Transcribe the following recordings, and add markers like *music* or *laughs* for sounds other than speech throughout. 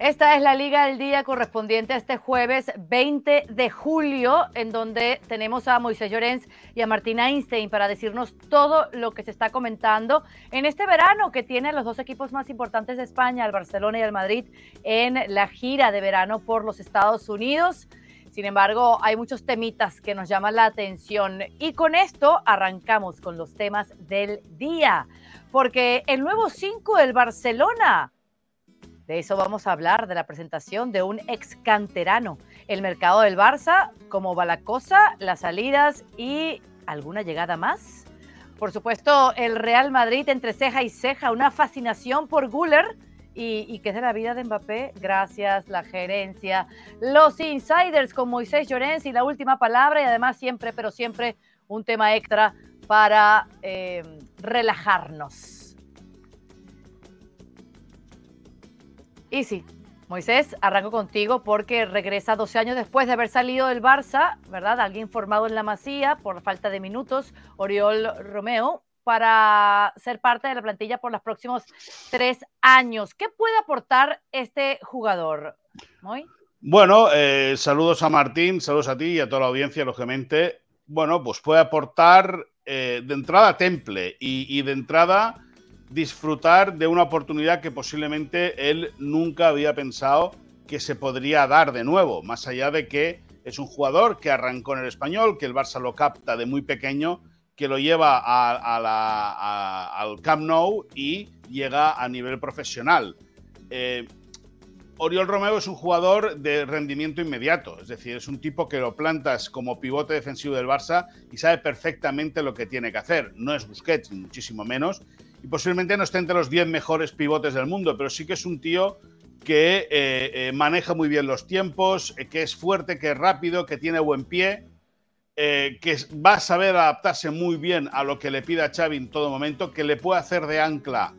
Esta es la Liga del Día correspondiente a este jueves 20 de julio, en donde tenemos a Moisés Llorens y a Martín Einstein para decirnos todo lo que se está comentando en este verano que tiene los dos equipos más importantes de España, el Barcelona y el Madrid, en la gira de verano por los Estados Unidos. Sin embargo, hay muchos temitas que nos llaman la atención y con esto arrancamos con los temas del día, porque el nuevo 5 del Barcelona de eso vamos a hablar, de la presentación de un ex canterano, el mercado del Barça, cómo va la cosa, las salidas y alguna llegada más. Por supuesto, el Real Madrid entre ceja y ceja, una fascinación por Guller. Y, y es de la vida de Mbappé, gracias, la gerencia, los insiders con Moisés Llorens y la última palabra y además siempre, pero siempre un tema extra para eh, relajarnos. Y sí, Moisés, arranco contigo porque regresa 12 años después de haber salido del Barça, ¿verdad? Alguien formado en la Masía por falta de minutos, Oriol Romeo, para ser parte de la plantilla por los próximos tres años. ¿Qué puede aportar este jugador? Bueno, eh, saludos a Martín, saludos a ti y a toda la audiencia, lógicamente. Bueno, pues puede aportar eh, de entrada temple y de entrada disfrutar de una oportunidad que posiblemente él nunca había pensado que se podría dar de nuevo, más allá de que es un jugador que arrancó en el español, que el Barça lo capta de muy pequeño, que lo lleva al Camp Nou y llega a nivel profesional. Eh, Oriol Romeo es un jugador de rendimiento inmediato, es decir, es un tipo que lo plantas como pivote defensivo del Barça y sabe perfectamente lo que tiene que hacer. No es Busquets, muchísimo menos, y posiblemente no esté entre los 10 mejores pivotes del mundo, pero sí que es un tío que eh, eh, maneja muy bien los tiempos, eh, que es fuerte, que es rápido, que tiene buen pie, que va a saber adaptarse muy bien a lo que le pida Xavi en todo momento, que le puede hacer de ancla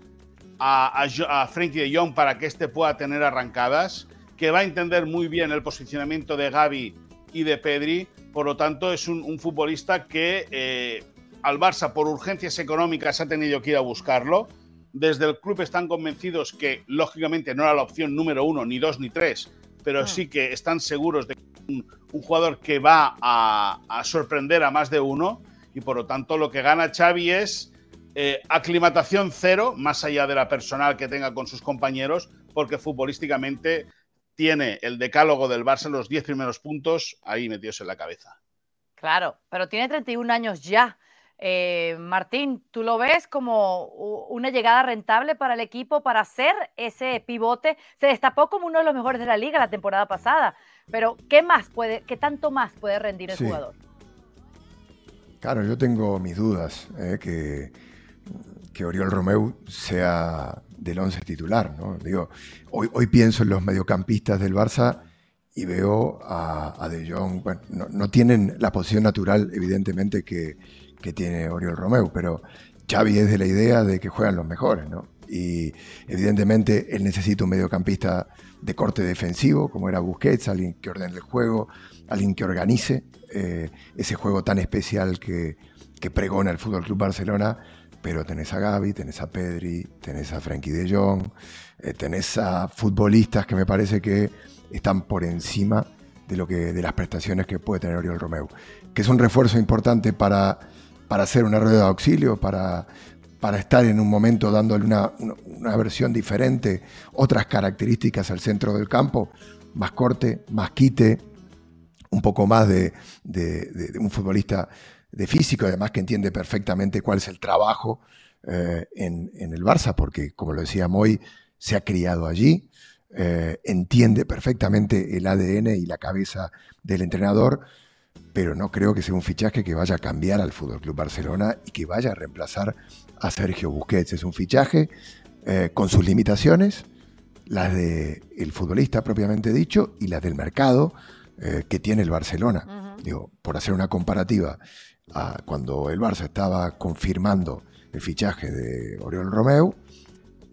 a, a, Frankie de Jong para que éste pueda tener arrancadas, que va a entender muy bien el posicionamiento de Gaby y de Pedri, por lo tanto es un futbolista que al Barça por urgencias económicas ha tenido que ir a buscarlo. Desde el club están convencidos que, lógicamente, no era la opción número uno, ni dos, ni tres, pero ah. sí que están seguros de que es un, jugador que va a, sorprender a más de uno y, por lo tanto, lo que gana Xavi es eh, aclimatación cero, más allá de la personal que tenga con sus compañeros, porque futbolísticamente tiene el decálogo del Barça los diez primeros puntos ahí metidos en la cabeza. Claro, pero tiene 31 años ya. Eh, Martín, ¿tú lo ves como una llegada rentable para el equipo para hacer ese pivote? Se destapó como uno de los mejores de la liga la temporada pasada, pero ¿qué más puede, qué tanto más puede rendir el jugador? Claro, yo tengo mis dudas eh, que, que Oriol Romeu sea del once titular. ¿no? Digo, hoy, hoy pienso en los mediocampistas del Barça y veo a, De Jong, bueno, no, tienen la posición natural, evidentemente, que, que tiene Oriol Romeu, pero Xavi es de la idea de que juegan los mejores, ¿no? Y evidentemente él necesita un mediocampista de corte defensivo, como era Busquets, alguien que ordene el juego, alguien que organice eh, ese juego tan especial que, pregona el Fútbol Club Barcelona. Pero tenés a Gaby, tenés a Pedri, tenés a Frankie de Jong, eh, tenés a futbolistas que me parece que están por encima de, lo que, de las prestaciones que puede tener Oriol Romeu, que es un refuerzo importante para para hacer una rueda de auxilio, para, para estar en un momento dándole una, una, versión diferente, otras características al centro del campo, más corte, más quite, un poco más de, un futbolista de físico, además que entiende perfectamente cuál es el trabajo eh, en, el Barça, porque como lo decía Moy, se ha criado allí, eh, entiende perfectamente el ADN y la cabeza del entrenador pero no creo que sea un fichaje que vaya a cambiar al Fútbol Club Barcelona y que vaya a reemplazar a Sergio Busquets. Es un fichaje eh, con sus limitaciones, las del el futbolista propiamente dicho y las del mercado eh, que tiene el Barcelona. Digo, por hacer una comparativa, cuando el Barça estaba confirmando el fichaje de Oriol Romeu,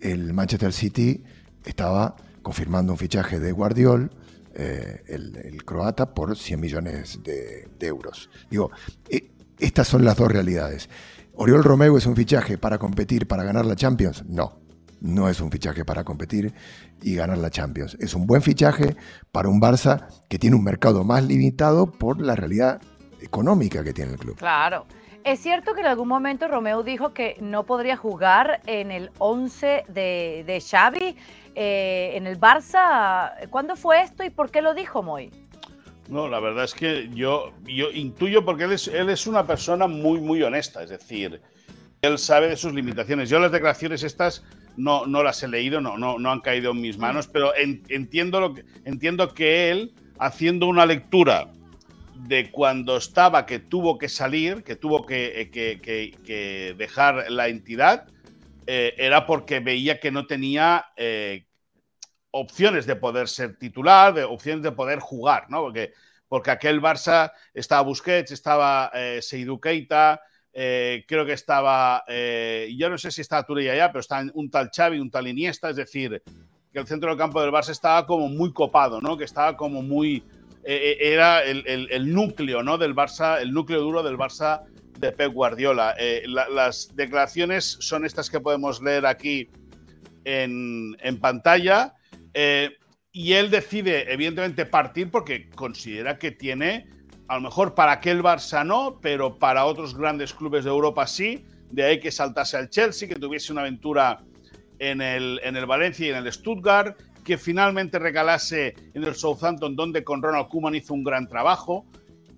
el Manchester City estaba confirmando un fichaje de Guardiol, eh, el, croata por 100 millones de, euros. Digo, eh, estas son las dos realidades. ¿Oriol Romeu es un fichaje para competir, para ganar la Champions? No. no es un fichaje para competir y ganar la Champions. Es un buen fichaje para un Barça que tiene un mercado más limitado por la realidad económica que tiene el club. Claro. Es cierto que en algún momento Romeo dijo que no podría jugar en el 11 de, de Xavi, eh, en el Barça. ¿Cuándo fue esto y por qué lo dijo Moy? No, la verdad es que yo, yo intuyo porque él es, una persona muy, muy honesta. Es decir, él sabe de sus limitaciones. Yo las declaraciones estas no, no las he leído, no, no, no han caído en mis manos, pero entiendo, lo que, entiendo que él, haciendo una lectura de cuando estaba que tuvo que salir, que tuvo que, eh, que, dejar la entidad, eh, era porque veía que no tenía eh, opciones de poder ser titular, de opciones de poder jugar, ¿no? Porque, porque aquel Barça estaba Busquets, estaba Seydou Keita, creo que estaba, yo no sé si estaba Turella ya, pero está un tal Xavi, un tal Iniesta, es decir, que el centro del campo del Barça estaba como muy copado, ¿no? Que estaba como muy eh, eh, era el, núcleo ¿no? del Barça, el núcleo duro del Barça de Pep Guardiola. Eh, las declaraciones son estas que podemos leer aquí en, pantalla. y él decide, evidentemente, partir porque considera que tiene, a lo mejor para aquel Barça no, pero para otros grandes clubes de Europa sí. De ahí que saltase al Chelsea, que tuviese una aventura en el, en el Valencia y en el Stuttgart, que finalmente recalase en el Southampton, donde con Ronald Koeman hizo un gran trabajo.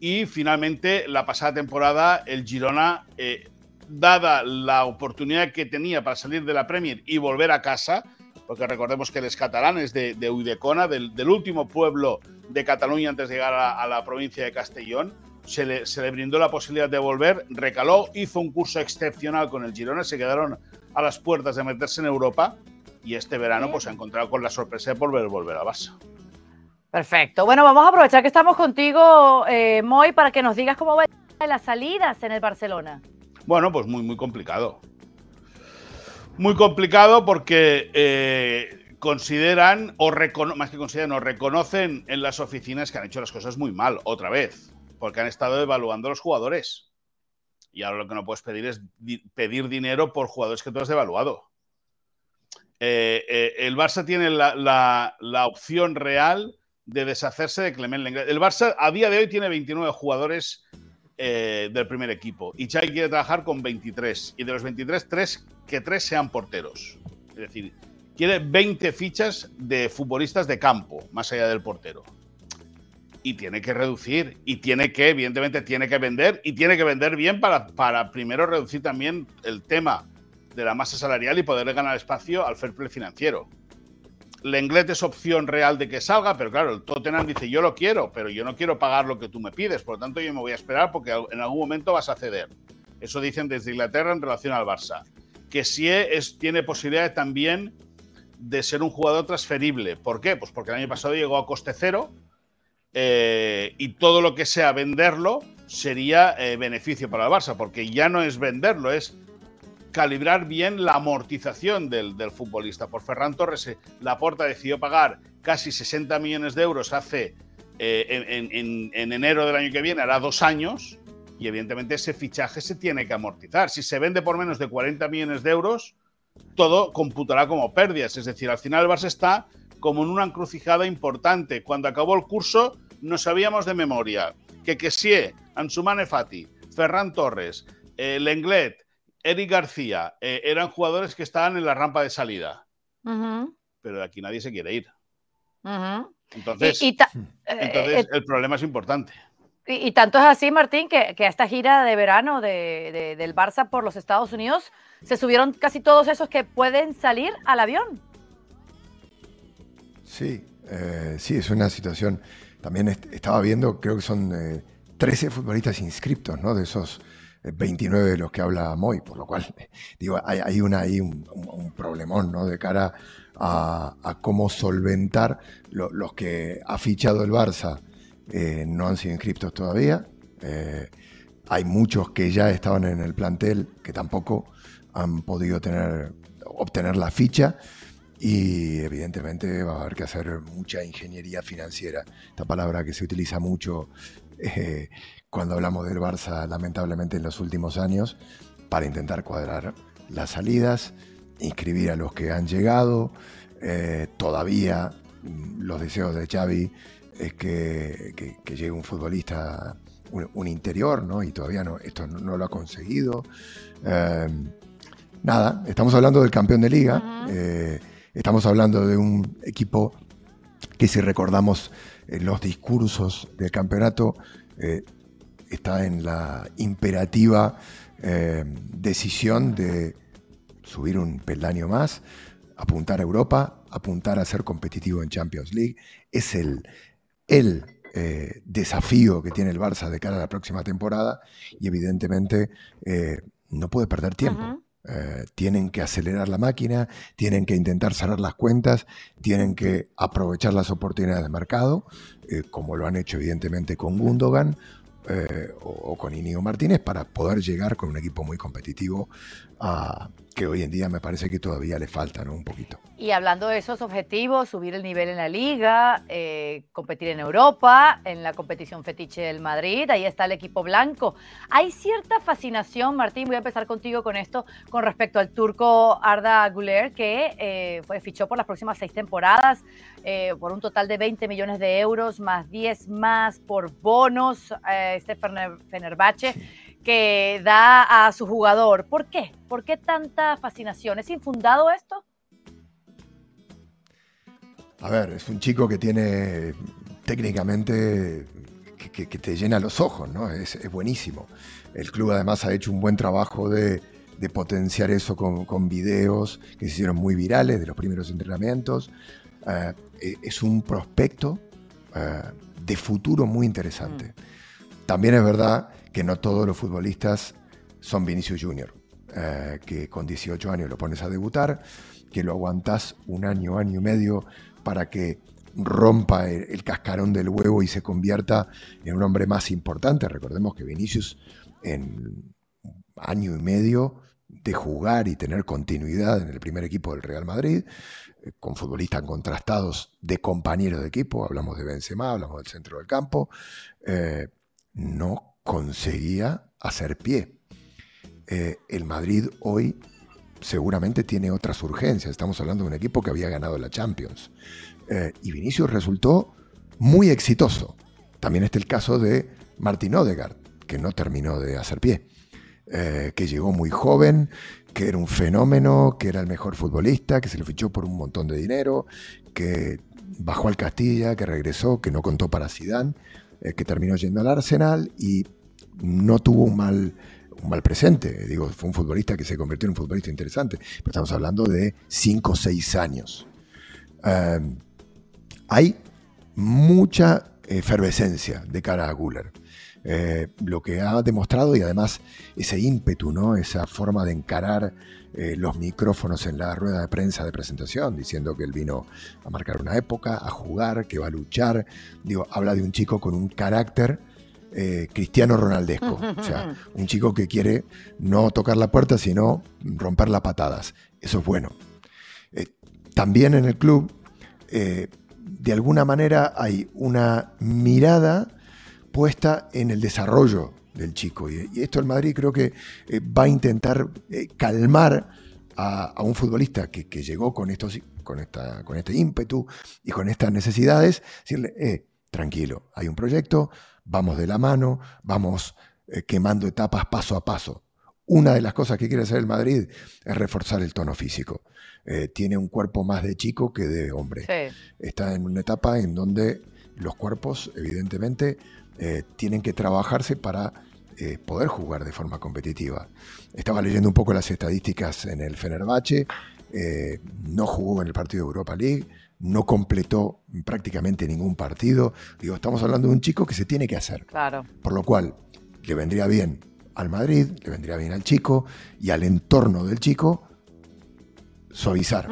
Y finalmente, la pasada temporada, el Girona, eh, dada la oportunidad que tenía para salir de la Premier y volver a casa, porque recordemos que él es catalán, es de, de Udecona, del, último pueblo de Cataluña antes de llegar a, la provincia de Castellón, se le, se le, brindó la posibilidad de volver, recaló, hizo un curso excepcional con el Girona, se quedaron a las puertas de meterse en Europa y este verano pues se ha encontrado con la sorpresa de volver, volver a Barça. Perfecto. Bueno, vamos a aprovechar que estamos contigo, eh, Moy, para que nos digas cómo van las salidas en el Barcelona. Bueno, pues muy, muy complicado. Muy complicado porque eh, consideran, o más que consideran, o reconocen en las oficinas que han hecho las cosas muy mal, otra vez, porque han estado evaluando a los jugadores. Y ahora lo que no puedes pedir es pedir dinero por jugadores que tú has devaluado. Eh, eh, el Barça tiene la, opción real de deshacerse de Clement Lenglet. El Barça a día de hoy tiene 29 jugadores eh, del primer equipo y Xavi quiere trabajar con 23 y de los 23, tres, que tres sean porteros. Es decir, quiere 20 fichas de futbolistas de campo, más allá del portero. Y tiene que reducir y tiene que, evidentemente, tiene que vender y tiene que vender bien para, para primero reducir también el tema de la masa salarial y poderle ganar espacio al fair play financiero. Lenglet es opción real de que salga, pero claro, el Tottenham dice yo lo quiero, pero yo no quiero pagar lo que tú me pides, por lo tanto yo me voy a esperar porque en algún momento vas a ceder. Eso dicen desde Inglaterra en relación al Barça. Que sí es, tiene posibilidad también de ser un jugador transferible. ¿Por qué? Pues porque el año pasado llegó a coste cero eh, y todo lo que sea venderlo sería eh, beneficio para el Barça, porque ya no es venderlo, es calibrar bien la amortización del, futbolista. Por Ferran Torres, eh, Laporta decidió pagar casi 60 millones de euros hace eh, en, enero del año que viene, hará dos años, y evidentemente ese fichaje se tiene que amortizar. Si se vende por menos de 40 millones de euros, todo computará como pérdidas. Es decir, al final el Barça está como en una encrucijada importante. Cuando acabó el curso, no sabíamos de memoria que Kessie, Ansumane Fati, Ferran Torres, eh, Lenglet, Eric García eh, eran jugadores que estaban en la rampa de salida. Pero de aquí nadie se quiere ir. Entonces, eh, eh, el problema es importante. Y, tanto es así, Martín, que, a esta gira de verano del Barça por los Estados Unidos se subieron casi todos esos que pueden salir al avión. Sí, sí, es una situación. También estaba viendo, creo que son 13 futbolistas inscriptos, ¿no? De esos 29 de los que habla Moy, por lo cual *laughs* digo, hay, un, problemón ¿no? de cara a, cómo solventar los que ha fichado el Barça. Eh, no han sido inscriptos todavía. Eh, hay muchos que ya estaban en el plantel que tampoco han podido tener, obtener la ficha y evidentemente va a haber que hacer mucha ingeniería financiera. Esta palabra que se utiliza mucho *laughs* eh, cuando hablamos del Barça, lamentablemente en los últimos años, para intentar cuadrar las salidas inscribir a los que han llegado. todavía mm, los deseos de Xavi es que, llegue un futbolista, un, interior, ¿no? Y todavía no, esto no, lo ha conseguido. nada, estamos hablando del campeón de liga, estamos hablando de un equipo que si recordamos los discursos del campeonato, eh, está en la imperativa eh, decisión de subir un peldaño más, apuntar a Europa, apuntar a ser competitivo en Champions League. Es el, el eh, desafío que tiene el Barça de cara a la próxima temporada y evidentemente no puede perder tiempo. Eh, tienen que acelerar la máquina, tienen que intentar cerrar las cuentas, tienen que aprovechar las oportunidades de mercado, eh, como lo han hecho evidentemente con Gundogan eh, o, con Inigo Martínez, para poder llegar con un equipo muy competitivo a, que hoy en día me parece que todavía le falta un poquito. Y hablando de esos objetivos, subir el nivel en la liga, eh, competir en Europa, en la competición fetiche del Madrid, ahí está el equipo blanco. Hay cierta fascinación, Martín, voy a empezar contigo con esto, con respecto al turco Arda Güler, que eh, fue, fichó por las próximas seis temporadas, eh, por un total de 20 millones de euros, más 10 más por bonos, este Fenerbahce que da a su jugador. ¿Por qué? ¿Por qué tanta fascinación? ¿Es infundado esto? A ver, es un chico que tiene técnicamente que, te llena los ojos, ¿no? Es, buenísimo. El club además ha hecho un buen trabajo de, potenciar eso con, videos que se hicieron muy virales de los primeros entrenamientos. Eh, e, es un prospecto eh, de futuro muy interesante. Mm. También es verdad que no todos los futbolistas son Vinicius Junior, eh, que con 18 años lo pones a debutar, que lo aguantas un año, año y medio para que rompa el, cascarón del huevo y se convierta en un hombre más importante. Recordemos que Vinicius en año y medio de jugar y tener continuidad en el primer equipo del Real Madrid, eh, con futbolistas contrastados de compañeros de equipo, hablamos de Benzema, hablamos del centro del campo, eh, no conseguía hacer pie. Eh, el Madrid hoy seguramente tiene otras urgencias. Estamos hablando de un equipo que había ganado la Champions. Eh, y Vinicius resultó muy exitoso. También está el caso de Martin Odegaard, que no terminó de hacer pie. Eh, que llegó muy joven, que era un fenómeno, que era el mejor futbolista, que se le fichó por un montón de dinero, que bajó al Castilla, que regresó, que no contó para Sidán. Eh, que terminó yendo al Arsenal y no tuvo un mal, un mal presente. Digo, fue un futbolista que se convirtió en un futbolista interesante, pero estamos hablando de 5 o 6 años. Em, hay mucha efervescencia de cara a Guller. Eh, lo que ha demostrado y además ese ímpetu, ¿no? esa forma de encarar eh, los micrófonos en la rueda de prensa de presentación, diciendo que él vino a marcar una época, a jugar, que va a luchar. Digo, habla de un chico con un carácter eh, cristiano ronaldesco. *laughs* O sea, un chico que quiere no tocar la puerta, sino romper las patadas. Eso es bueno. También en el club, de alguna manera, hay una mirada puesta en el desarrollo del chico. Y, esto el Madrid creo que eh, va a intentar eh, calmar a, un futbolista que, llegó con, estos, con, esta, con este ímpetu y con estas necesidades, decirle, eh, tranquilo, hay un proyecto, vamos de la mano, vamos quemando etapas paso a paso. Una de las cosas que quiere hacer el Madrid es reforzar el tono físico. tiene un cuerpo más de chico que de hombre. Está en una etapa en donde los cuerpos, evidentemente, tienen que trabajarse para eh, poder jugar de forma competitiva. Estaba leyendo un poco las estadísticas en el Fenerbahce, eh, no jugó en el partido de Europa League, no completó prácticamente ningún partido. Digo, estamos hablando de un chico que se tiene que hacer. Claro. Por lo cual, le vendría bien al Madrid, le vendría bien al chico y al entorno del chico suavizar,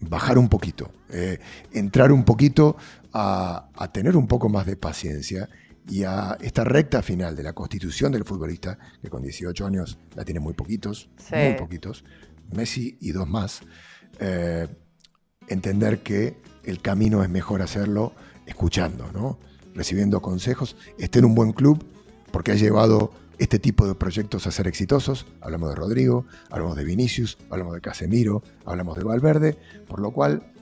bajar un poquito, eh, entrar un poquito a, a tener un poco más de paciencia y a esta recta final de la constitución del futbolista, que con 18 años la tiene muy poquitos, muy poquitos, Messi y dos más, eh, entender que el camino es mejor hacerlo escuchando, ¿no? recibiendo consejos, esté en un buen club porque ha llevado este tipo de proyectos a ser exitosos. Hablamos de Rodrigo, hablamos de Vinicius, hablamos de Casemiro, hablamos de Valverde, por lo cual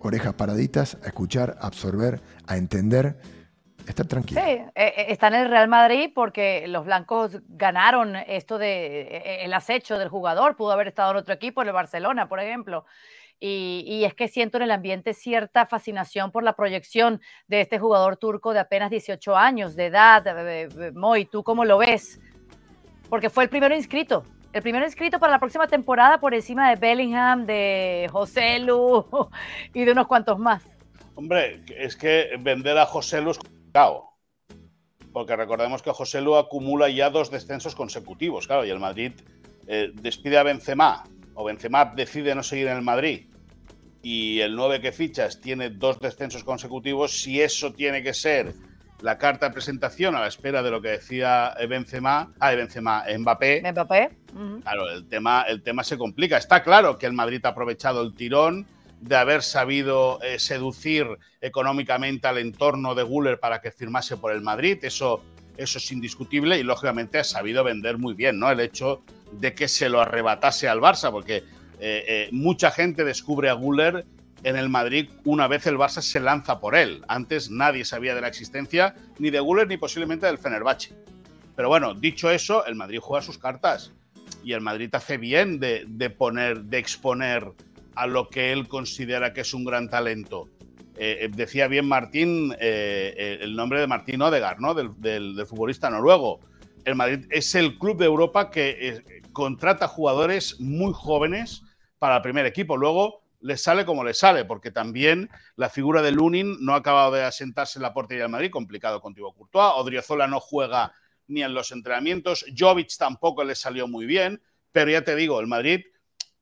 orejas paraditas, a escuchar, a absorber, a entender, estar tranquilo. Sí, eh, eh, está en el Real Madrid porque los blancos ganaron esto de eh, el acecho del jugador, pudo haber estado en otro equipo, en el Barcelona, por ejemplo. Y, es que siento en el ambiente cierta fascinación por la proyección de este jugador turco de apenas 18 años de edad. Moy, ¿tú cómo lo ves? Porque fue el primero inscrito, el primero inscrito para la próxima temporada por encima de Bellingham, de José Lu *laughs* y de unos cuantos más. Hombre, es que vender a José Lu es Porque recordemos que José Lu acumula ya dos descensos consecutivos, claro, y el Madrid eh, despide a Benzema, o Benzema decide no seguir en el Madrid, y el 9 que fichas tiene dos descensos consecutivos, si eso tiene que ser la carta de presentación a la espera de lo que decía Benzema, ah, Benzema, Mbappé. Mbappé. Claro, el tema, el tema se complica. Está claro que el Madrid ha aprovechado el tirón de haber sabido eh, seducir económicamente al entorno de Guller para que firmase por el Madrid. Eso, eso es indiscutible y lógicamente ha sabido vender muy bien, ¿no? El hecho de que se lo arrebatase al Barça, porque eh, eh, mucha gente descubre a Guller en el Madrid una vez el Barça se lanza por él. Antes nadie sabía de la existencia ni de Guller ni posiblemente del Fenerbahce. Pero bueno, dicho eso, el Madrid juega sus cartas y el Madrid hace bien de, poner, de exponer a lo que él considera que es un gran talento. Eh, decía bien Martín el nombre de Martín Odegaard, ¿no? Del, del, futbolista noruego. El Madrid es el club de Europa que contrata jugadores muy jóvenes para el primer equipo. Luego le sale como le sale, porque también la figura de Lunin no ha acabado de asentarse en la portería del Madrid, complicado contigo Courtois. Odriozola no juega ni en los entrenamientos. Jovic tampoco le salió muy bien, pero ya te digo, el Madrid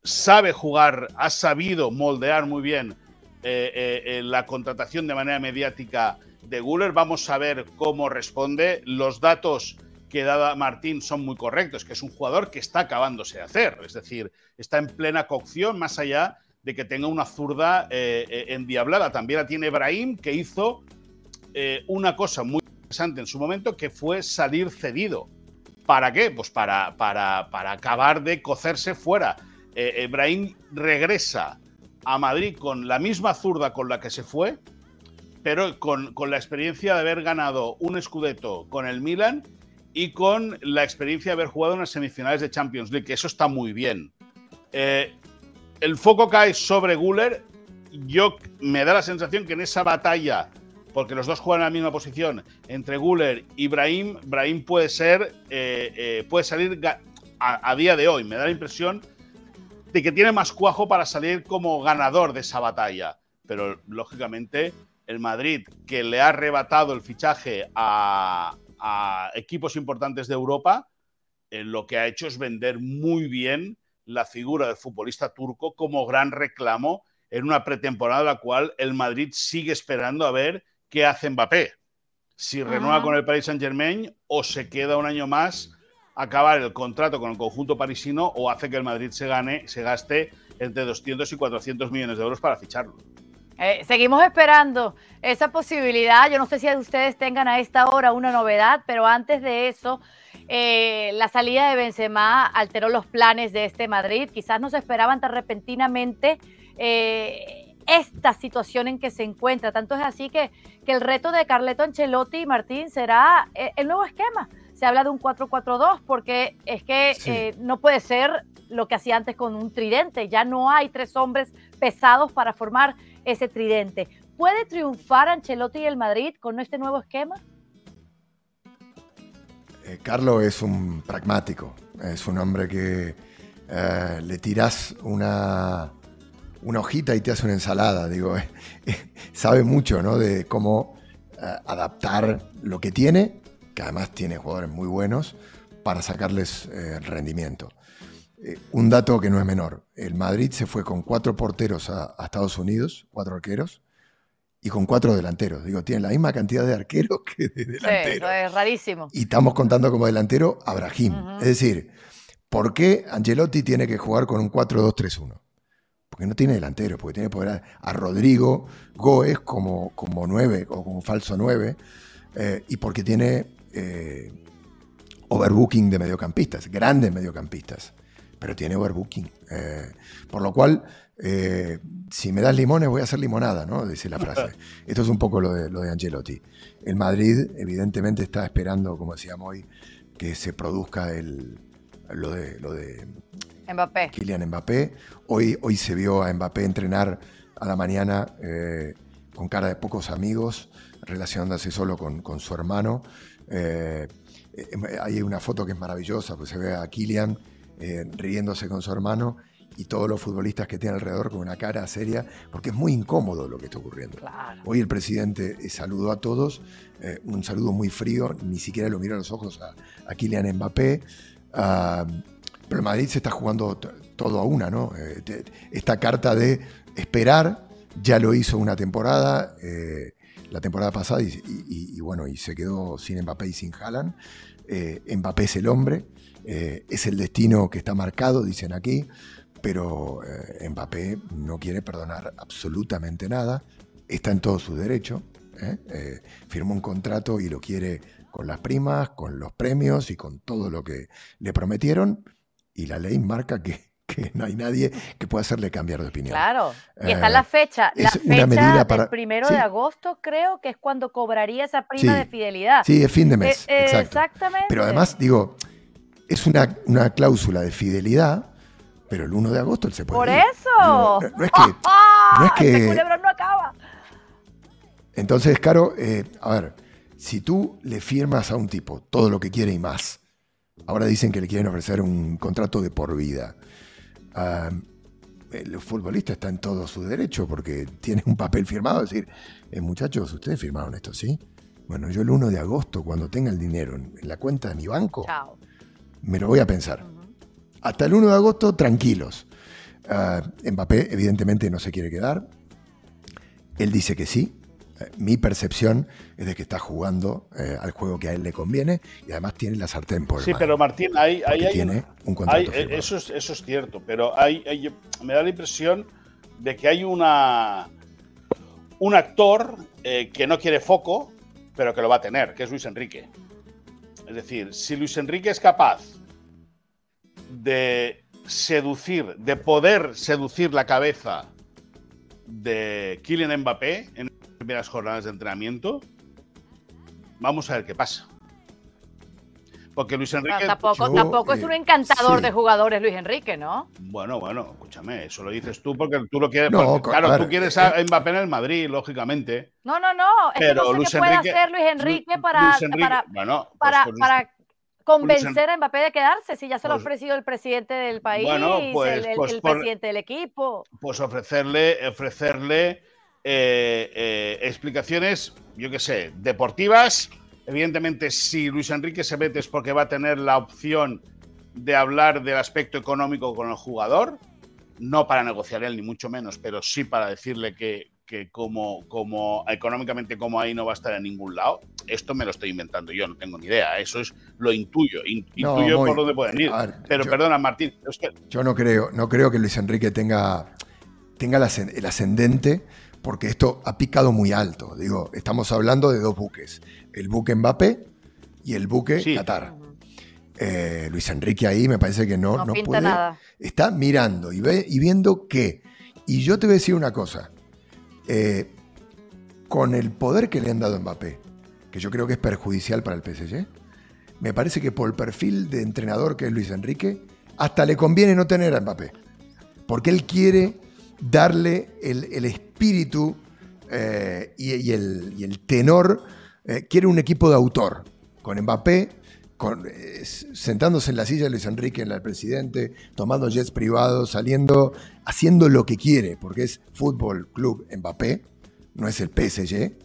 sabe jugar, ha sabido moldear muy bien eh, eh, eh, la contratación de manera mediática de Guller. Vamos a ver cómo responde. Los datos que dada Martín son muy correctos, que es un jugador que está acabándose de hacer, es decir, está en plena cocción, más allá de que tenga una zurda endiablada. También la tiene Brahim, que hizo una cosa muy interesante en su momento, que fue salir cedido. ¿Para qué? Pues para, para, para acabar de cocerse fuera. Brahim regresa a Madrid con la misma zurda con la que se fue, pero con, con la experiencia de haber ganado un Scudetto con el Milan y con la experiencia de haber jugado en las semifinales de Champions League, que eso está muy bien. Eh, el foco cae sobre Guller. Yo me da la sensación que en esa batalla, porque los dos juegan en la misma posición, entre Guller y Brahim, Brahim puede ser, eh, eh, puede salir a, a, día de hoy. Me da la impresión de que tiene más cuajo para salir como ganador de esa batalla. Pero lógicamente el Madrid, que le ha arrebatado el fichaje a, a equipos importantes de Europa, eh, lo que ha hecho es vender muy bien la figura del futbolista turco como gran reclamo en una pretemporada la cual el Madrid sigue esperando a ver qué hace Mbappé. Si renueva con el Paris Saint-Germain o se queda un año más acabar el contrato con el conjunto parisino o hace que el Madrid se gane, se gaste entre 200 y 400 millones de euros para ficharlo. Eh, seguimos esperando esa posibilidad. Yo no sé si ustedes tengan a esta hora una novedad, pero antes de eso, eh, la salida de Benzema alteró los planes de este Madrid. Quizás no se esperaban tan repentinamente eh, esta situación en que se encuentra. Tanto es así que, que el reto de Carleto Ancelotti y Martín será el nuevo esquema. Se habla de un 4-4-2 porque es que no puede ser lo que hacía antes con un tridente. Ya no hay tres hombres pesados para formar ese tridente. ¿Puede triunfar Ancelotti y el Madrid con este nuevo esquema? Eh, Carlos es un pragmático, es un hombre que eh, le tiras una, una hojita y te hace una ensalada. Digo, *laughs* sabe mucho ¿no? de cómo eh, adaptar lo que tiene, que además tiene jugadores muy buenos, para sacarles el rendimiento. Eh, un dato que no es menor. El Madrid se fue con cuatro porteros a, Estados Unidos, cuatro arqueros, y con cuatro delanteros. Digo, tienen la misma cantidad de arqueros *laughs* que de delanteros. Sí, es rarísimo. Y estamos contando como delantero a Brahim. Es decir, ¿por qué Angelotti tiene que jugar con un 4-2-3-1? Porque no tiene delantero, porque tiene que poner a, Rodrigo Goes como, como 9 o como falso 9, eh, y porque tiene eh, overbooking de mediocampistas, grandes mediocampistas, pero tiene overbooking. Eh, por lo cual, eh, si me das limones voy a hacer limonada, ¿no? Dice la frase. *laughs* Esto es un poco lo de, lo de Angelotti. El Madrid evidentemente está esperando, como decíamos hoy, que se produzca el, lo de, lo de Mbappé. Kylian Mbappé. Hoy, hoy se vio a Mbappé entrenar a la mañana eh, con cara de pocos amigos, relacionándose solo con, su hermano. Eh, eh, hay una foto que es maravillosa, pues se ve a Kylian riéndose con su hermano y todos los futbolistas que tiene alrededor con una cara seria, porque es muy incómodo lo que está ocurriendo. Hoy el presidente saludó a todos, un saludo muy frío, ni siquiera lo miró a los ojos a, a Kylian Mbappé. Ah, pero el Madrid se está jugando todo a una, ¿no? Eh, esta carta de esperar, ya lo hizo una temporada, eh, la temporada pasada, y, bueno, y se quedó sin Mbappé y sin Haaland. Eh, Mbappé es el hombre, es el destino que está marcado, dicen aquí, pero Mbappé no quiere perdonar absolutamente nada, está en todo su derecho, firmó un contrato y lo quiere con las primas, con los premios y con todo lo que le prometieron. Y la ley marca que, *laughs* no hay nadie que pueda hacerle cambiar de opinión. Claro, y está la eh, fecha, la fecha del primero de agosto creo que es cuando cobraría esa prima de fidelidad. Sí, es fin de mes. Eh, eh, exactamente. Pero además, digo, es una, una, cláusula de fidelidad, pero el 1 de agosto él se puede Por eso. No, es que... *laughs* No es que este no acaba. Entonces, Caro, a ver, si tú le firmas a un tipo todo lo que quiere y más, Ahora dicen que le quieren ofrecer un contrato de por vida. El futbolista está en todo su derecho porque tiene un papel firmado. Es decir, eh, muchachos, ustedes firmaron esto, ¿sí? Bueno, yo el 1 de agosto, cuando tenga el dinero en, la cuenta de mi banco, me lo voy a pensar. Hasta el 1 de agosto, tranquilos. Uh, Mbappé, evidentemente, no se quiere quedar. Él dice que sí, mi percepción es de que está jugando eh, al juego que a él le conviene y además tiene la sartén por el Sí, pero Martín, hay, tiene un contrato eh, eso, es, eso es cierto, pero hay, me da la impresión de que hay una un actor eh, que no quiere foco, pero que lo va a tener, que es Luis Enrique. Es decir, si Luis Enrique es capaz de seducir, de poder seducir la cabeza de Kylian Mbappé en primeras jornadas de entrenamiento. Vamos a ver qué pasa. Porque Luis Enrique. tampoco, tampoco es un encantador de jugadores, Luis Enrique, ¿no? Bueno, bueno, escúchame, eso lo dices tú porque tú lo quieres. claro, tú quieres a Mbappé en el Madrid, lógicamente. No, no, no. Es pero que no sé qué puede hacer Luis Enrique para, para, bueno, pues para, para, convencer a Mbappé de quedarse si ya se lo ha pues ofrecido el presidente del país, pues, el, pues presidente del equipo. Pues ofrecerle, ofrecerle eh, eh, explicaciones, yo qué sé, deportivas. Evidentemente, si Luis Enrique se mete es porque va a tener la opción de hablar del aspecto económico con el jugador, no para negociar él, ni mucho menos, pero sí para decirle que, como, como económicamente como ahí no va a estar en ningún lado. Esto me lo estoy inventando yo, no tengo ni idea. Eso es lo intuyo, intuyo por dónde pueden ir. pero perdona, Martín. Yo no creo, no creo que Luis Enrique tenga, tenga el ascendente porque esto ha picado muy alto. Digo, estamos hablando de dos buques, el buque Mbappé y el buque Qatar. Eh, Luis Enrique ahí me parece que no, no, puede. Nada. Está mirando y, ve, y viendo qué. Y yo te voy a decir una cosa. Eh, con el poder que le han dado a Mbappé, que yo creo que es perjudicial para el PSG, me parece que por el perfil de entrenador que es Luis Enrique, hasta le conviene no tener a Mbappé. Porque él quiere darle el, espíritu eh, y, el, tenor. Eh, quiere un equipo de autor, con Mbappé, eh, sentándose en la silla de Luis Enrique, del presidente, tomando jets privados, saliendo, haciendo lo que quiere, porque es Fútbol Club Mbappé, no es el PSG,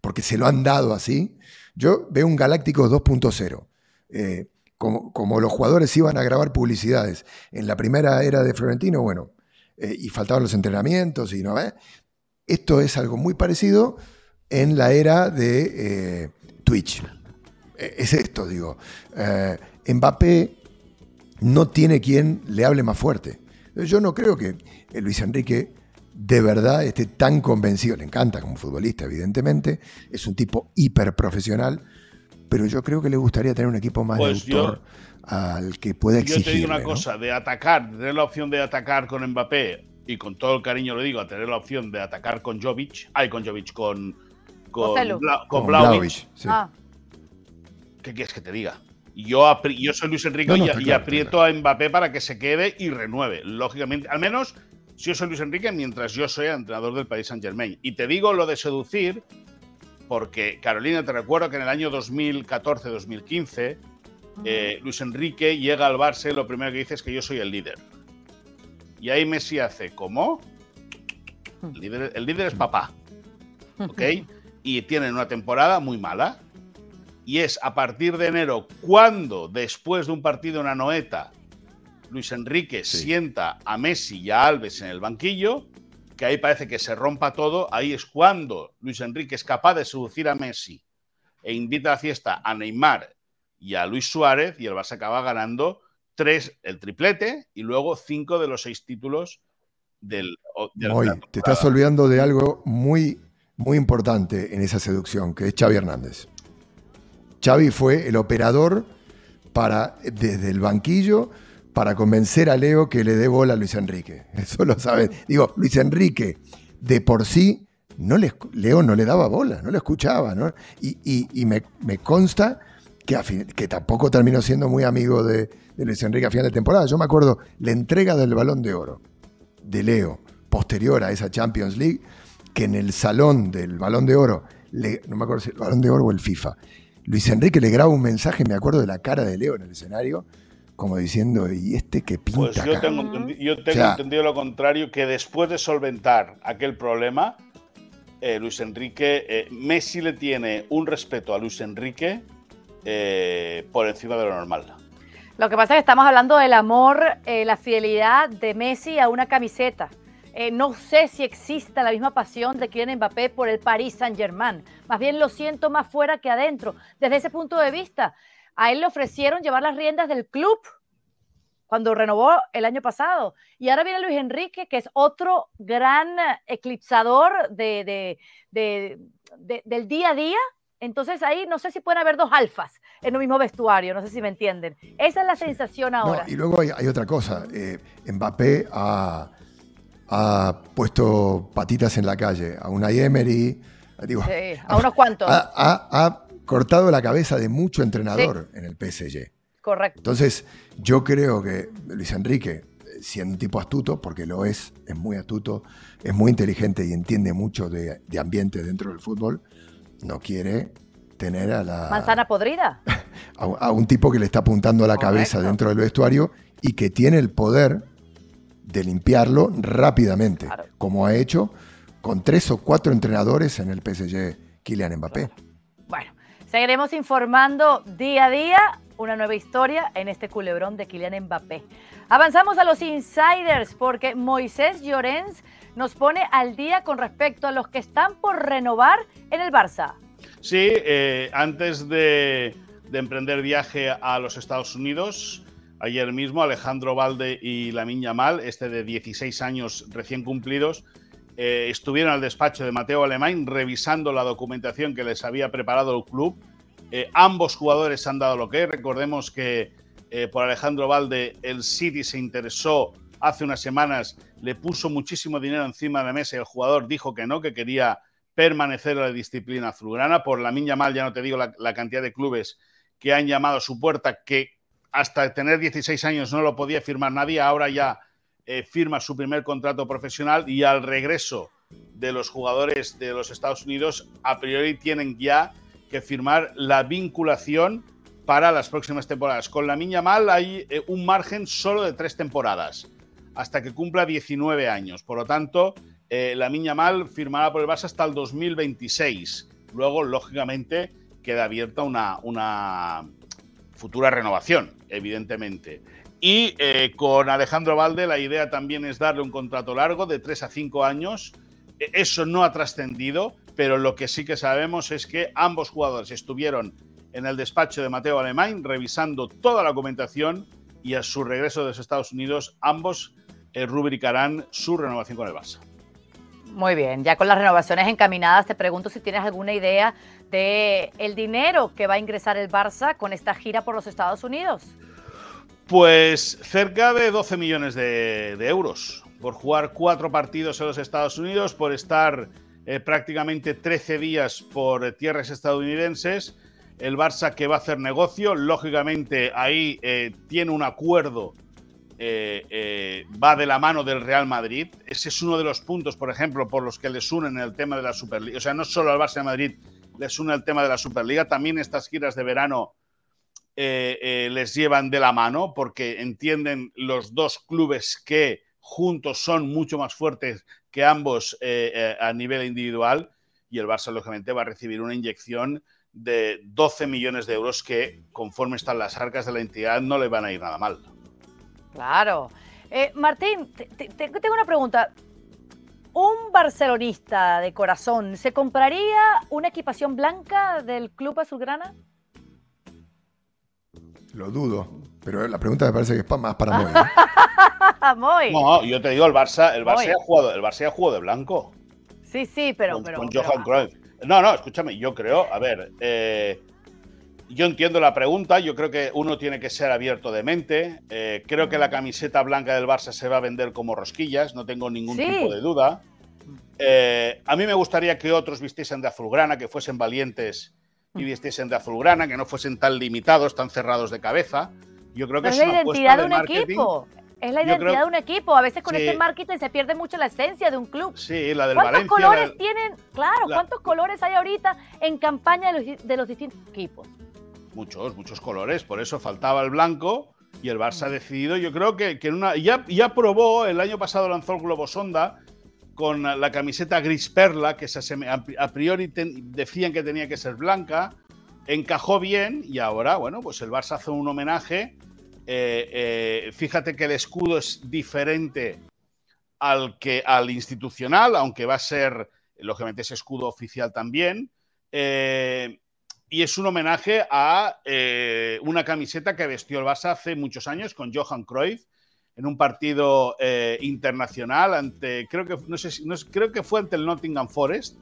porque se lo han dado así. Yo veo un Galáctico 2.0. como, como, los jugadores iban a grabar publicidades en la primera era de Florentino, bueno, eh, y faltaban los entrenamientos y no Esto es algo muy parecido en la era de eh, Twitch. E, es esto, digo. Eh, Mbappé no tiene quien le hable más fuerte. Yo no creo que Luis Enrique de verdad esté tan convencido. Le encanta como futbolista, evidentemente. Es un tipo hiper profesional. pero yo creo que le gustaría tener un equipo más Pues de autor al que pueda Yo te digo una ¿no? cosa, de atacar, de tener la opción de atacar con Mbappé, y con todo el cariño lo digo, a tener la opción de atacar con Jovic, ay, con Jovic, con, con. Bla- con sí. Ah, ¿qué quieres que te diga? Yo, yo soy Luis Enrique No, no, y, está y claro, aprieto a Mbappé para que se quede y renueve. Lógicamente, al menos si yo soy Luis Enrique mientras yo soy entrenador del Paris Saint Germain. Y te digo lo de seducir, porque Carolina, te recuerdo que en el año 2014-2015, eh, Luis Enrique llega al Barça y lo primero que dice es que yo soy el líder. Y ahí Messi hace, ¿cómo? El líder, el líder es papá. ¿ok? *laughs* Y tienen una temporada muy mala. Y es a partir de enero cuando, después de un partido en Anoeta, Luis Enrique Sí. sienta a Messi y a Alves en el banquillo, que ahí parece que se rompa todo. Ahí es cuando Luis Enrique es capaz de seducir a Messi e invita a la fiesta a Neymar y a Luis Suárez, y el Barça acaba ganando tres, el triplete, y luego cinco de los seis títulos del. temporada. te estás olvidando de algo muy, muy importante en esa seducción, que es Xavi Hernández. Xavi fue el operador para, desde el banquillo para convencer a Leo que le dé bola a Luis Enrique. *laughs* Eso lo saben. Digo, Luis Enrique, de por sí, no le, Leo no le daba bola, no le escuchaba. ¿no? Y, y- y me, me consta que, a fin- que tampoco terminó siendo muy amigo de, de Luis Enrique a final de temporada. Yo me acuerdo la entrega del balón de oro de Leo, posterior a esa Champions League, que en el salón del Balón de Oro, le- no me acuerdo si el Balón de Oro o el FIFA, Luis Enrique le graba un mensaje, me acuerdo de la cara de Leo en el escenario, como diciendo, ¿y este que pinta Pues yo acá?". tengo, entendi- yo tengo O sea- entendido lo contrario, que después de solventar aquel problema, eh, Luis Enrique, eh, Messi le tiene un respeto a Luis Enrique eh, por encima de lo normal. Lo que pasa es que estamos hablando del amor, eh, la fidelidad de Messi a una camiseta. Eh, no sé si exista la misma pasión de Kylian Mbappé por el Paris Saint-Germain. Más bien lo siento más fuera que adentro. Desde ese punto de vista, a él le ofrecieron llevar las riendas del club cuando renovó el año pasado. Y ahora viene Luis Enrique, que es otro gran eclipsador de, de- de- de- del día a día. Entonces ahí no sé si pueden haber dos alfas en un mismo vestuario, no sé si me entienden. Esa es la sensación No, ahora. y luego hay, hay otra cosa, eh, Mbappé ha, ha puesto patitas en la calle a una Emery, digo, Sí, a unos cuantos, *laughs* ha, ha- ha cortado la cabeza de mucho entrenador en el PSG. correcto. Entonces, yo creo que Luis Enrique, siendo un tipo astuto, porque lo es, es muy astuto, es muy inteligente y entiende mucho de, de ambiente dentro del fútbol, no quiere tener a, la, Manzana podrida. *laughs* a, a un tipo que le está apuntando a la cabeza dentro del vestuario y que tiene el poder de limpiarlo rápidamente, Claro. como ha hecho con tres o cuatro entrenadores en el PSG, Kylian Mbappé. Bueno, seguiremos informando día a día una nueva historia en este culebrón de Kylian Mbappé. Avanzamos a los insiders porque Moisés Llorens nos pone al día con respecto a los que están por renovar en el Barça. Sí, eh, antes de, de emprender viaje a los Estados Unidos, ayer mismo Alejandro Valde y Lamin Yamal, este de 16 años recién cumplidos, eh, estuvieron al despacho de Mateo Alemán revisando la documentación que les había preparado el club. Eh, ambos jugadores han dado lo que. Recordemos que por Alejandro Valde el City se interesó hace unas semanas, le puso muchísimo dinero encima de la mesa y el jugador dijo que no, que quería permanecer en la disciplina azulgrana. Por la Minya Mal, ya no te digo la, cantidad de clubes que han llamado a su puerta, que hasta tener 16 años no lo podía firmar nadie, ahora ya eh, firma su primer contrato profesional y al regreso de los jugadores de los Estados Unidos, a priori tienen ya que firmar la vinculación para las próximas temporadas. Con la Minya Mal hay eh, un margen solo de tres temporadas, hasta que cumpla 19 años. Por lo tanto, eh, la Miña Mal firmará por el Barça hasta el 2026. Luego, lógicamente, queda abierta una, futura renovación, evidentemente. Y eh, con Alejandro Valde la idea también es darle un contrato largo de 3 a 5 años. Eso no ha trascendido, pero lo que sí que sabemos es que ambos jugadores estuvieron en el despacho de Mateo Alemán revisando toda la documentación y a su regreso de los Estados Unidos ambos rubricarán su renovación con el Barça. Muy bien, ya con las renovaciones encaminadas, te pregunto si tienes alguna idea de el dinero que va a ingresar el Barça con esta gira por los Estados Unidos. Pues cerca de 12 millones de, euros por jugar cuatro partidos en los Estados Unidos, por estar eh, prácticamente 13 días por tierras estadounidenses. El Barça que va a hacer negocio, lógicamente ahí eh, tiene un acuerdo eh, eh, va de la mano del Real Madrid. Ese es uno de los puntos, por ejemplo, por los que les unen el tema de la Superliga. O sea, no solo al Barça de Madrid les une el tema de la Superliga, también estas giras de verano eh, les llevan de la mano porque entienden los dos clubes que juntos son mucho más fuertes que ambos a nivel individual y el Barça lógicamente va a recibir una inyección de 12 millones de euros que conforme están las arcas de la entidad no le van a ir nada mal. Claro. Eh, Martín, tengo una pregunta. ¿Un barcelonista de corazón se compraría una equipación blanca del Club Azulgrana? Lo dudo, pero la pregunta me parece que es más para *laughs* Moy. No, yo te digo, el Barça, el Barça, ha jugado, el Barça ha jugado de blanco. Sí, sí, pero. Con, con Johan Cruyff. No, no, escúchame, yo creo, a ver, eh, yo entiendo la pregunta, yo creo que uno tiene que ser abierto de mente. Eh, creo que la camiseta blanca del Barça se va a vender como rosquillas, no tengo ningún tipo de duda. Eh, a mí me gustaría que otros vistiesen de azulgrana, que fuesen valientes y mm. vistiesen de azulgrana, que no fuesen tan limitados, tan cerrados de cabeza. Yo creo que es, la identidad de, un equipo. Es la identidad de un equipo. A veces con este marketing se pierde mucho la esencia de un club. Sí, la del ¿Cuántos Valencia. colores tienen? Claro, ¿cuántos colores hay ahorita en campaña de los distintos equipos? Muchos, muchos colores. Por eso faltaba el blanco y el Barça ha decidido. Yo creo que, en una. Ya, ya probó, el año pasado lanzó el Globo Sonda con la camiseta gris perla, que a priori decían que tenía que ser blanca. Encajó bien y ahora, bueno, pues el Barça hace un homenaje. Eh, eh, fíjate que el escudo es diferente al, que, al institucional, aunque va a ser, lógicamente, ese escudo oficial también. Eh, y es un homenaje a eh, una camiseta que vestió el Barça hace muchos años con Johan Cruyff en un partido eh, internacional ante, creo que, no sé si, creo que fue ante el Nottingham Forest.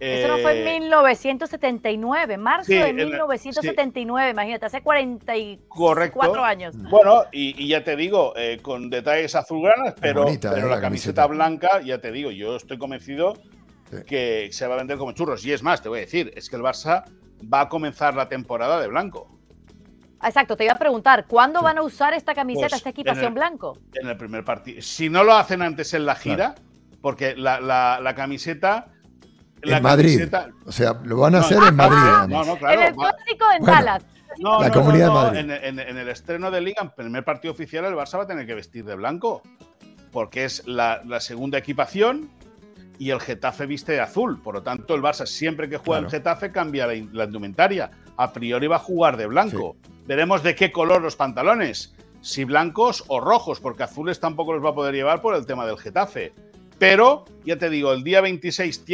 Eso no fue en 1979, eh, marzo de 1979, imagínate, hace 44 años. Bueno, y, ya te digo, con detalles azulgranas, pero, pero la, camiseta blanca, ya te digo, yo estoy convencido que se va a vender como churros. Y es más, te voy a decir, es que el Barça va a comenzar la temporada de blanco. Exacto, te iba a preguntar, ¿cuándo van a usar esta camiseta, pues esta equipación blanco? En el primer partido. Si no lo hacen antes en la gira, porque la, camiseta. En Madrid. O sea, lo van a hacer en Madrid. No, no, claro. En el clásico en Dallas. No, la Comunidad de Madrid. En, el estreno de Liga, en el primer partido oficial, el Barça va a tener que vestir de blanco. Porque es la, segunda equipación y el Getafe viste de azul. Por lo tanto, el Barça siempre que juega el Getafe cambia la, indumentaria. A priori va a jugar de blanco. Veremos de qué color los pantalones. Si blancos o rojos, porque azules tampoco los va a poder llevar por el tema del Getafe. Pero, ya te digo, el día 26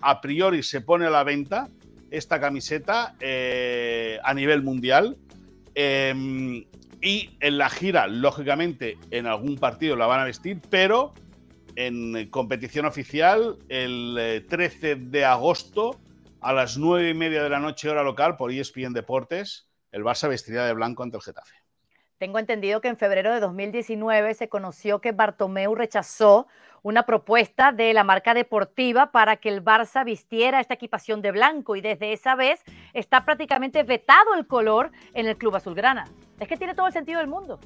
a priori se pone a la venta esta camiseta eh, a nivel mundial. Em, y en la gira, lógicamente, en algún partido la van a vestir, pero en competición oficial el 13 eh, de agosto a las 9 y media de la noche hora local por ESPN Deportes, el Barça vestiría de blanco ante el Getafe. Tengo entendido que en febrero de 2019 se conoció que Bartomeu rechazó una propuesta de la marca deportiva para que el Barça vistiera esta equipación de blanco y desde esa vez está prácticamente vetado el color en el club azulgrana. Es que tiene todo el sentido del mundo.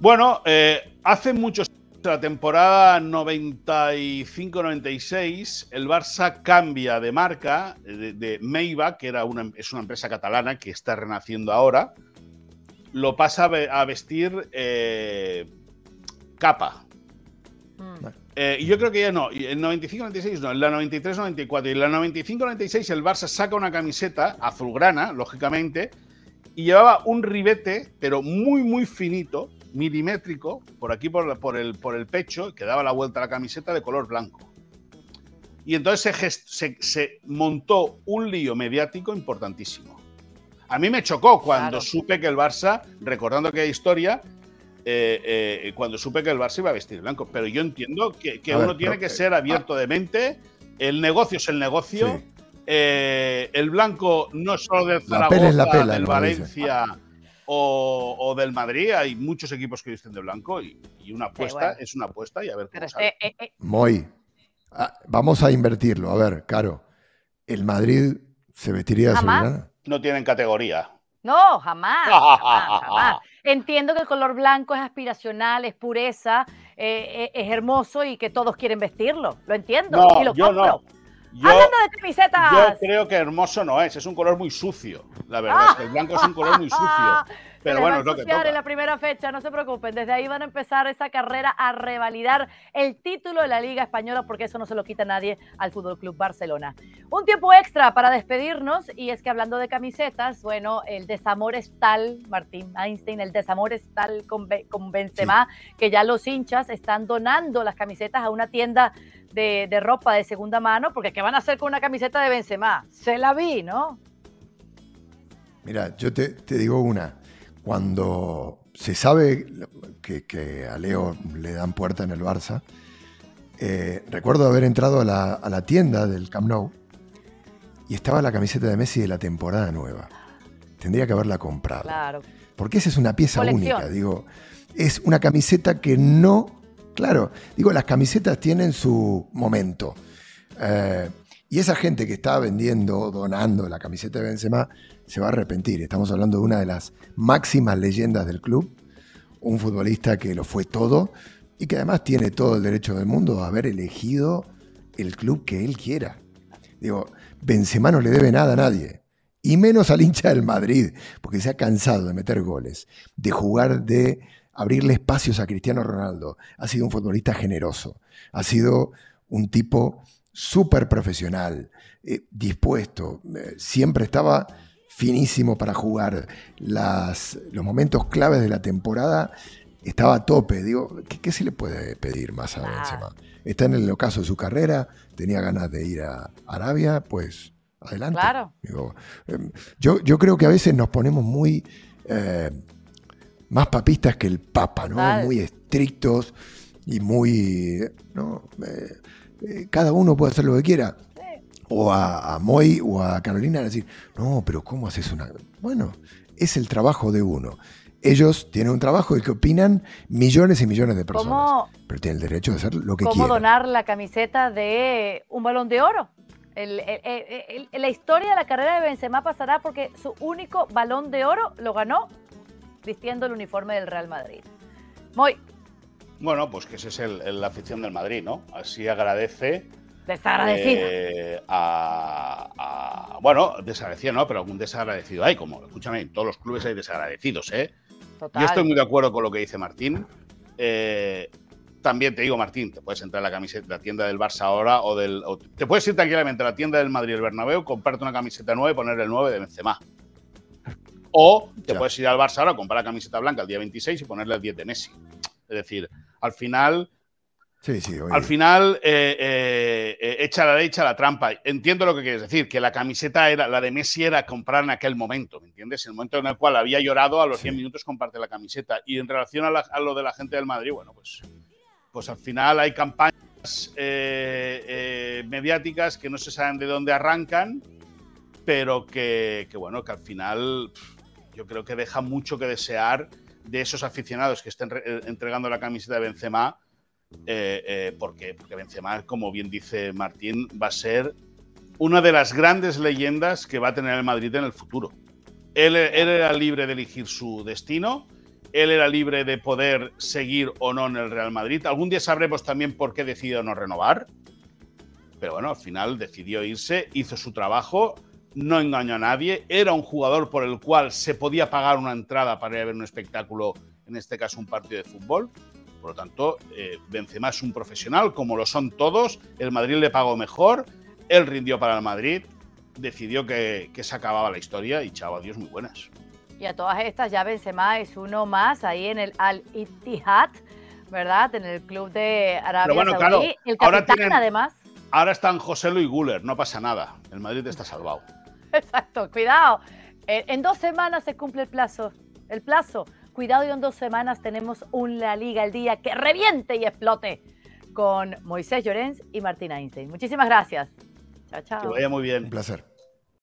Bueno, eh, hace muchos la temporada 95-96, el Barça cambia de marca, de, de Meiba, que era una, es una empresa catalana que está renaciendo ahora, lo pasa a vestir eh, capa. Mm. Eh, y yo creo que ya no, en 95-96 no, en la 93-94 y en la 95-96 el Barça saca una camiseta azulgrana, lógicamente, y llevaba un ribete, pero muy, muy finito, milimétrico por aquí por, por, el, por el pecho que daba la vuelta a la camiseta de color blanco. Y entonces se, se, montó un lío mediático importantísimo. A mí me chocó cuando supe que el Barça, recordando aquella historia, eh, cuando supe que el Barça iba a vestir blanco. Pero yo entiendo que, uno tiene que ser abierto de mente. El negocio es el negocio. el blanco no es solo del Zaragoza, del Valencia o, del Madrid. Hay muchos equipos que visten de blanco y, una apuesta es una apuesta y a ver cómo sale. Muy. Ah, vamos a invertirlo. A ver, Caro. ¿El Madrid se vestiría de azulgrana? No tienen categoría. No, jamás, jamás, *laughs* Entiendo que el color blanco es aspiracional, es pureza, eh, eh, es hermoso y que todos quieren vestirlo. Lo entiendo y lo compro. Hablando de camisetas. Yo creo que hermoso no es, es un color muy sucio. La verdad es que el blanco es un color muy sucio. *laughs* Pero bueno, es lo que toca. en la primera fecha, no se preocupen. Desde ahí van a empezar esa carrera a revalidar el título de la Liga Española, porque eso no se lo quita nadie al Fútbol Club Barcelona. Un tiempo extra para despedirnos, y es que hablando de camisetas, bueno, el desamor es tal, Martín Einstein, el desamor es tal con, con Benzema, que ya los hinchas están donando las camisetas a una tienda de, de ropa de segunda mano, porque ¿qué van a hacer con una camiseta de Benzema? Se la vi, ¿no? Mira, yo te, te digo una cuando se sabe que, a Leo le dan puerta en el Barça, eh, recuerdo haber entrado a la, tienda del Camp Nou y estaba la camiseta de Messi de la temporada nueva. Tendría que haberla comprado. Claro. Porque esa es una pieza única, digo. Es una camiseta que no. Claro, digo, las camisetas tienen su momento. Eh, y esa gente que está vendiendo, donando la camiseta de Benzema, se va a arrepentir. Estamos hablando de una de las máximas leyendas del club, un futbolista que lo fue todo y que además tiene todo el derecho del mundo a haber elegido el club que él quiera. Digo, Benzema no le debe nada a nadie, y menos al hincha del Madrid, porque se ha cansado de meter goles, de jugar, de abrirle espacios a Cristiano Ronaldo. Ha sido un futbolista generoso, ha sido un tipo súper profesional, eh, dispuesto, eh, siempre estaba finísimo para jugar. Las, los momentos claves de la temporada estaba a tope. Digo, ¿qué, se le puede pedir más a Benzema? Está en el ocaso de su carrera, tenía ganas de ir a Arabia, pues adelante. Claro. Em, yo, yo creo que a veces nos ponemos muy eh, más papistas que el Papa, ¿no? Muy estrictos y muy. ¿no? Eh, cada uno puede hacer lo que quiera o a, Moy o a Carolina a decir, no, pero ¿cómo haces una...? Bueno, es el trabajo de uno. Ellos tienen un trabajo y que opinan millones y millones de personas. pero tienen el derecho de hacer lo que quieran. ¿Cómo donar la camiseta de un balón de oro? la historia de la carrera de Benzema pasará porque su único balón de oro lo ganó vistiendo el uniforme del Real Madrid. Moy. Bueno, pues que esa es el, la afición del Madrid, ¿no? Así agradece Desagradecida. Eh, bueno, desagradecido no, pero algún desagradecido hay. Como, escúchame, en todos los clubes hay desagradecidos, ¿eh? Yo estoy muy de acuerdo con lo que dice Martín. Eh, también te digo, Martín, te puedes entrar a la camiseta, la tienda del Barça ahora o del. te puedes ir tranquilamente a la tienda del Madrid, el Bernabéu, comprarte una camiseta nueva y poner el 9 de Benzema. O te puedes ir al Barça ahora, comprar la camiseta blanca el día 26 y ponerle el 10 de Messi. Es decir, al final al final, eh, eh, eh, echa la ley, echa la trampa. Entiendo lo que quieres decir, que la camiseta era, la de Messi era comprar en aquel momento, ¿me entiendes? El momento en el cual había llorado, a los 100 minutos comparte la camiseta. Y en relación a, lo de la gente del Madrid, bueno, pues, pues al final hay campañas mediáticas que no se saben de dónde arrancan, pero que, que, bueno, que al final yo creo que deja mucho que desear de esos aficionados que estén entregando la camiseta de Benzema eh, eh, porque, porque Benzema, como bien dice Martín, va a ser una de las grandes leyendas que va a tener el Madrid en el futuro. Él, era libre de elegir su destino, él era libre de poder seguir o no en el Real Madrid. Algún día sabremos también por qué decidió no renovar, pero bueno, al final decidió irse, hizo su trabajo, no engañó a nadie, era un jugador por el cual se podía pagar una entrada para ir a ver un espectáculo, en este caso un partido de fútbol, por lo tanto, eh, Benzema es un profesional, como lo son todos. El Madrid le pagó mejor, él rindió para el Madrid, decidió que, se acababa la historia y chao, adiós, muy buenas. Y a todas estas ya Benzema es uno más ahí en el Al-Ittihad, ¿verdad? En el club de Arabia bueno, Saudí. el capitán, además. Ahora están José Luis Guller, no pasa nada. El Madrid está salvado. Exacto, cuidado. En dos semanas se cumple el plazo. El plazo cuidado y en dos semanas tenemos una Liga el día que reviente y explote con Moisés Llorens y Martín Einstein. Muchísimas gracias. Chao, chao. Que vaya muy bien. Un placer.